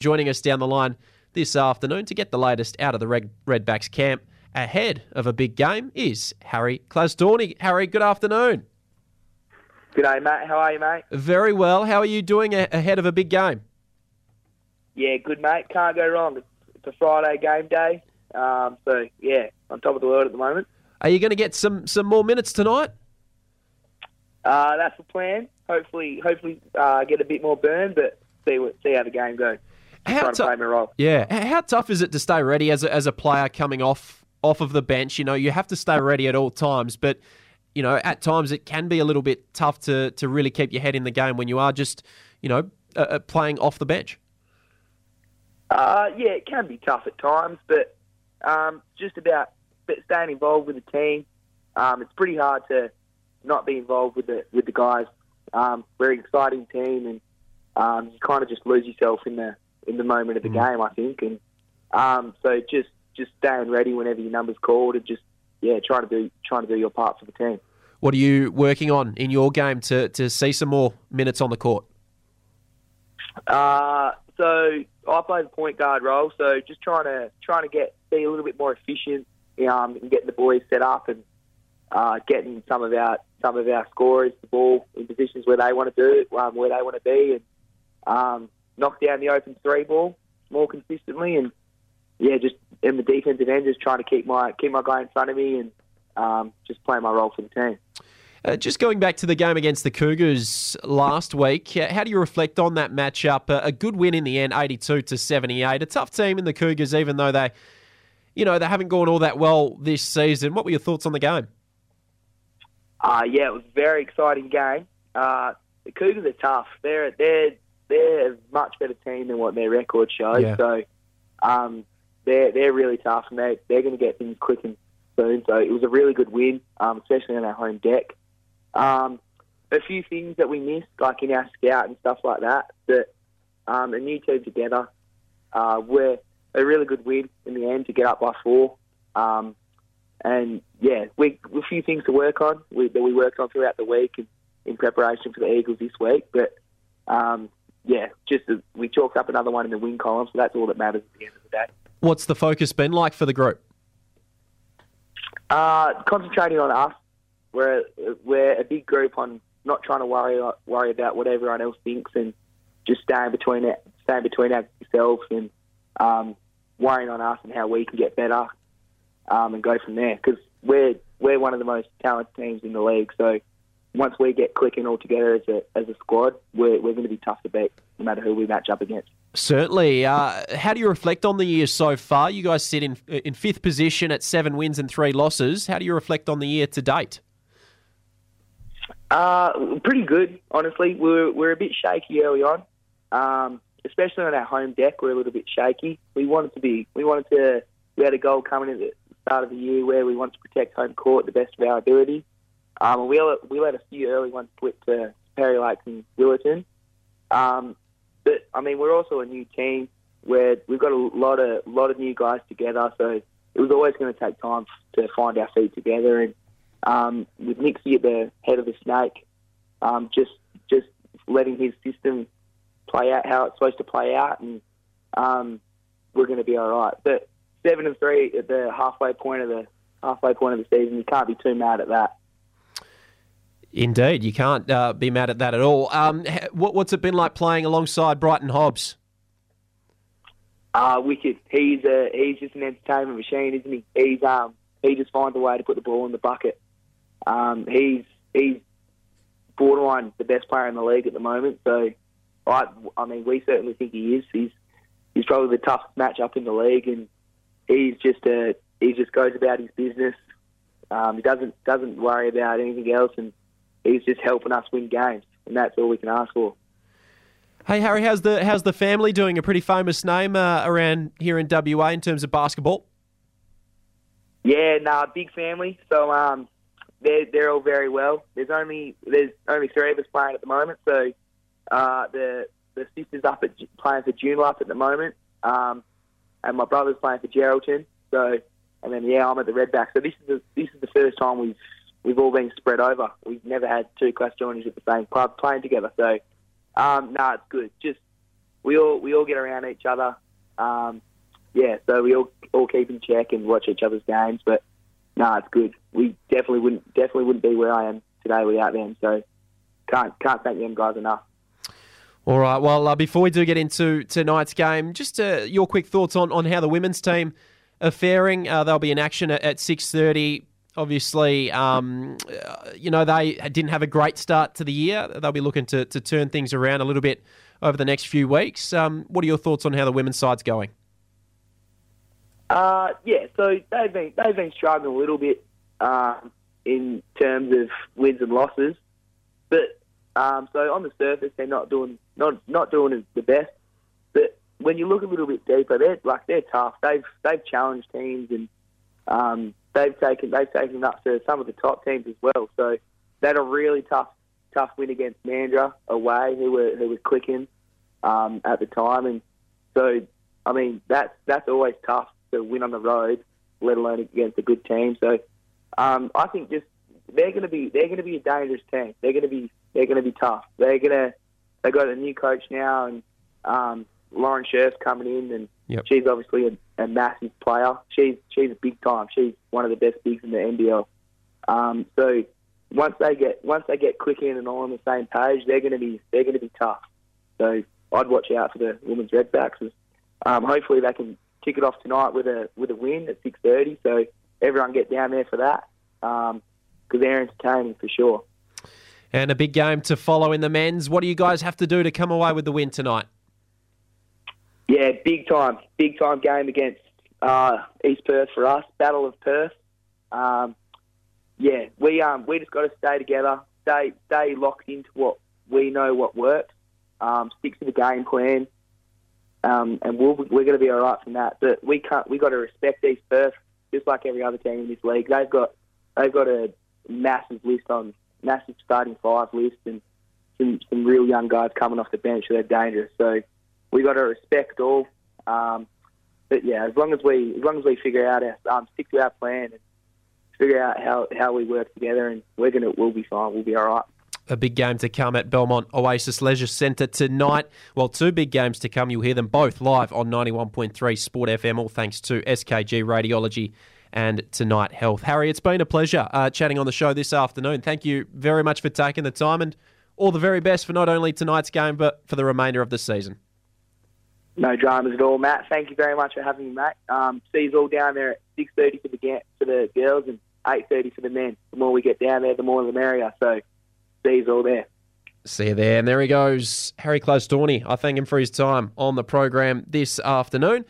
joining us down the line this afternoon to get the latest out of the Red, Redbacks camp ahead of a big game is Harry Klasztorny. Harry, good afternoon. Good day, mate. How are you, mate? Very well. How are you doing ahead of a big game? Yeah, good, mate. Can't go wrong. It's, it's a Friday game day. Um, so, yeah, on top of the world at the moment. Are you going to get some, some more minutes tonight? Uh, that's the plan. Hopefully, hopefully uh, get a bit more burn, but see what, see how the game goes. How Trying to tou- play my role. Yeah. How tough is it to stay ready as a, as a player coming off off of the bench? You know, you have to stay ready at all times, but you know, at times it can be a little bit tough to to really keep your head in the game when you are just, you know, uh, playing off the bench. Uh, yeah, it can be tough at times, but um, just about but staying involved with the team. Um, it's pretty hard to not be involved with the with the guys. Um, we're an exciting team, and um, you kind of just lose yourself in the in the moment of the game, I think. And um, so just just staying ready whenever your number's called, and just yeah, trying to do trying to do your part for the team. What are you working on in your game to to see some more minutes on the court? Uh, so I play the point guard role, so just trying to trying to get be a little bit more efficient um, in getting the boys set up and uh, getting some of our some of our scorers the ball in positions where they want to do it, um, where they want to be, and um, knock down the open three ball more consistently, and yeah, just in the defensive end, just trying to keep my keep my guy in front of me and um, just play my role for the team. Uh, just going back to the game against the Cougars last week, uh, how do you reflect on that matchup? Uh, a good win in the end, 82 to 78. A tough team in the Cougars, even though they, you know, they haven't gone all that well this season. What were your thoughts on the game? Uh, yeah, it was a very exciting game. Uh, the Cougars are tough. They're they're they're a much better team than what their record shows. Yeah. So um, they're they're really tough, and they they're going to get things quick and soon. So it was a really good win, um, especially on our home deck. Um, a few things that we missed, like in our scout and stuff like that. That um, a new team together. Uh, we're a really good win in the end to get up by four. Um, and yeah, we a few things to work on we, that we worked on throughout the week in, in preparation for the Eagles this week. But um, yeah, just as we chalked up another one in the win column, so that's all that matters at the end of the day. What's the focus been like for the group? Uh, concentrating on us, we're we're a big group on not trying to worry worry about what everyone else thinks and just staying between it, staying between ourselves and um, worrying on us and how we can get better um, and go from there. Because we're we're one of the most talented teams in the league. So once we get clicking all together as a as a squad, we're we're going to be tough to beat, no matter who we match up against. Certainly. Uh, how do you reflect on the year so far? You guys sit in in fifth position at seven wins and three losses. How do you reflect on the year to date? Uh, pretty good, honestly. We're we're a bit shaky early on, um, especially on our home deck. We're a little bit shaky. We wanted to be. We wanted to. We had a goal coming at the start of the year where we wanted to protect home court the best of our ability. Um, we we let a few early ones slip to Perry Lakes and Willetton. Um, but I mean, we're also a new team where we've got a lot of lot of new guys together. So it was always going to take time to find our feet together and um, with Nixie at the head of the snake, um, just just letting his system play out how it's supposed to play out, and um, we're going to be all right. But seven and three at the halfway point of the halfway point of the season, you can't be too mad at that. Indeed, you can't uh, be mad at that at all. Um, what, what's it been like playing alongside Brighton Hobbs? Uh, wicked. He's a, he's just an entertainment machine, isn't he? He's um he just finds a way to put the ball in the bucket. Um, he's he's borderline the best player in the league at the moment. So, I I mean, we certainly think he is. He's he's probably the toughest matchup in the league, and he's just a he just goes about his business. Um, he doesn't doesn't worry about anything else, and he's just helping us win games, and that's all we can ask for. Hey Harry, how's the how's the family doing? A pretty famous name uh, around here in WA in terms of basketball. Yeah, nah, big family. So um, they're they're all very well. There's only there's only three of us playing at the moment. So uh, the the sisters up at playing for Joondalup at the moment, um, and my brother's playing for Geraldton. So and then yeah, I'm at the Redback. So this is the, this is the first time we've we've all been spread over. We've never had two Klasztornys at the same club playing together. So um, no, it's good. Just we all we all get around each other. Um, yeah, so we all all keep in check and watch each other's games. But no, nah, it's good. We definitely wouldn't definitely wouldn't be where I am today without them. So can't can't thank them guys enough. All right. Well, uh, before we do get into tonight's game, just uh, your quick thoughts on, on how the women's team are faring. Uh, they'll be in action at, at six thirty. Obviously, um, you know they didn't have a great start to the year. They'll be looking to, to turn things around a little bit over the next few weeks. Um, what are your thoughts on how the women's side's going? Uh, yeah, so they've been they've been struggling a little bit um, in terms of wins and losses, but um, so on the surface they're not doing not not doing the best. But when you look a little bit deeper, they're like they're tough. They've they've challenged teams and um, they've taken they've taken up to some of the top teams as well. So they had a really tough tough win against Mandurah away, who were who were clicking um, at the time, and so I mean that's that's always tough to win on the road, let alone against a good team. So um, I think just they're going to be they're going to be a dangerous team. They're going to be they're going to be tough. They're going to they got a new coach now, and um, Lauren Scherf's coming in, and yep. she's obviously a, a, massive player. She's she's a big time. She's one of the best bigs in the NBL. Um, so once they get once they get quick in and all on the same page, they're going to be they're going to be tough. So I'd watch out for the women's Redbacks. Um, hopefully they can kick it off tonight with a with a win at six thirty. So everyone get down there for that because um, they're entertaining for sure. And a big game to follow in the men's. What do you guys have to do to come away with the win tonight? Yeah, big time, big time game against uh, East Perth for us. Battle of Perth. Um, yeah, we um we just got to stay together, stay stay locked into what we know what works, um, stick to the game plan, um, and we'll, we're going to be all right from that. But we can't. We got to respect East Perth, just like every other team in this league. They've got they've got a massive list on massive starting five list and some some real young guys coming off the bench that are dangerous. So we got to respect all. Um, but yeah, as long as we as long as we figure out our um, stick to our plan and figure out how, how we work together, and we're gonna we'll be fine. We'll be all right. A big game to come at Belmont Oasis Leisure Centre tonight. Well, two big games to come. You'll hear them both live on 91.3 Sport FM, all thanks to SKG Radiology and Tonight Health. Harry, it's been a pleasure uh, chatting on the show this afternoon. Thank you very much for taking the time and all the very best for not only tonight's game, but for the remainder of the season. No dramas at all, Matt. Thank you very much for having me, mate. Um, see you all down there at 6.30 for the, for the girls and 8.30 for the men. The more we get down there, the more the merrier. So see you all there. See you there. And there he goes, Harry Klasztorny. I thank him for his time on the program this afternoon.